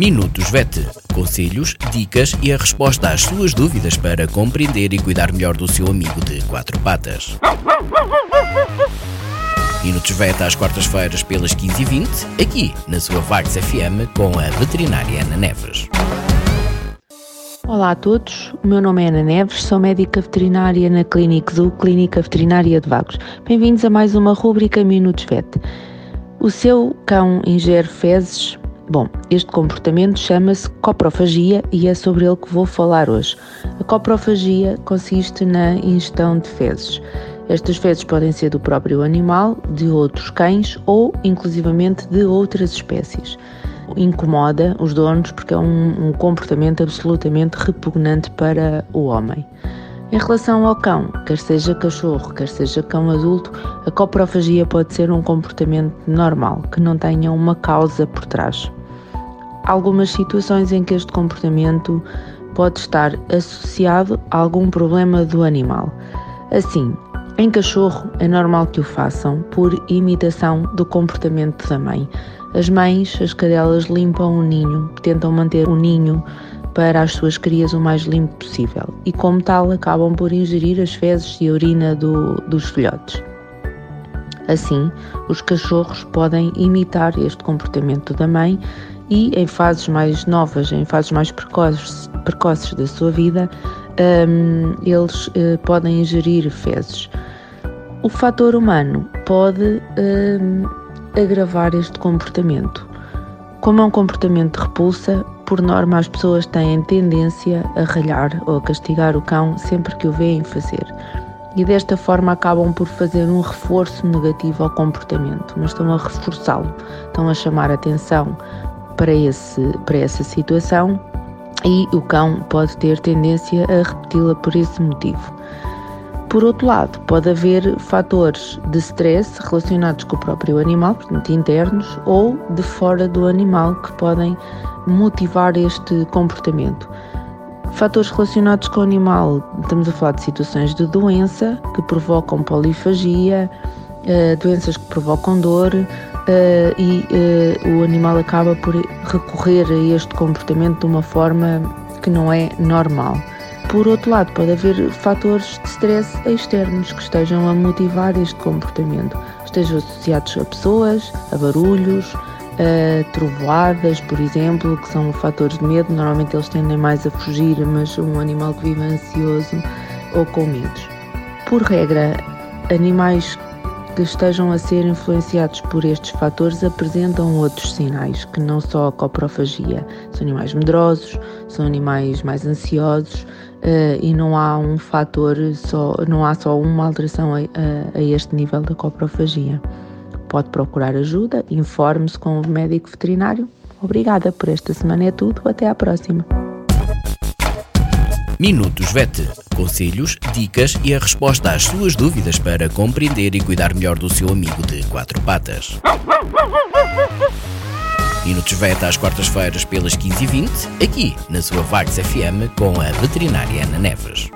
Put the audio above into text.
Minutos VET. Conselhos, dicas e a resposta às suas dúvidas para compreender e cuidar melhor do seu amigo de quatro patas. Minutos VET às quartas-feiras pelas 15h20, aqui na sua Vagos FM com a veterinária Ana Neves. Olá a todos, o meu nome é Ana Neves, sou médica veterinária na Clínica Zoo, Clínica Veterinária de Vagos. Bem-vindos a mais uma rúbrica Minutos VET. O seu cão ingere fezes? Bom, este comportamento chama-se coprofagia e é sobre ele que vou falar hoje. A coprofagia consiste na ingestão de fezes. Estas fezes podem ser do próprio animal, de outros cães ou, inclusivamente, de outras espécies incomoda os donos porque é um, um comportamento absolutamente repugnante para o homem. Em relação ao cão, quer seja cachorro, quer seja cão adulto, a coprofagia pode ser um comportamento normal, que não tenha uma causa por trás. Algumas situações em que este comportamento pode estar associado a algum problema do animal. Assim, em cachorro é normal que o façam por imitação do comportamento da mãe. As mães, as cadelas, limpam o ninho, tentam manter o ninho para as suas crias o mais limpo possível e, como tal, acabam por ingerir as fezes e a urina do, dos filhotes. Assim, os cachorros podem imitar este comportamento da mãe e, em fases mais novas, em fases mais precoces, precoces da sua vida, um, eles uh, podem ingerir fezes. O fator humano pode um, agravar este comportamento. Como é um comportamento de repulsa, por norma as pessoas têm tendência a ralhar ou a castigar o cão sempre que o veem fazer. E desta forma acabam por fazer um reforço negativo ao comportamento, mas estão a reforçá-lo, estão a chamar atenção para, esse, para essa situação e o cão pode ter tendência a repeti-la por esse motivo. Por outro lado, pode haver fatores de stress relacionados com o próprio animal, portanto internos, ou de fora do animal que podem motivar este comportamento. Fatores relacionados com o animal, estamos a falar de situações de doença que provocam polifagia, eh, doenças que provocam dor e eh, o animal acaba por recorrer a este comportamento de uma forma que não é normal. Por outro lado, pode haver fatores de stress externos que estejam a motivar este comportamento, estejam associados a pessoas, a barulhos, a trovoadas, por exemplo, que são fatores de medo. Normalmente eles tendem mais a fugir, mas um animal que vive ansioso ou com medos. Por regra, animais que estejam a ser influenciados por estes fatores apresentam outros sinais, que não só a coprofagia. São animais medrosos, são animais mais ansiosos uh, e não há um fator, só, não há só uma alteração a, a, a este nível da coprofagia. Pode procurar ajuda, informe-se com o médico veterinário. Obrigada por esta semana é tudo, até à próxima. Minutos VET. Conselhos, dicas e a resposta às suas dúvidas para compreender e cuidar melhor do seu amigo de quatro patas. Minutos VET às quartas-feiras pelas 15h20, aqui na sua Vagos FM com a veterinária Ana Neves.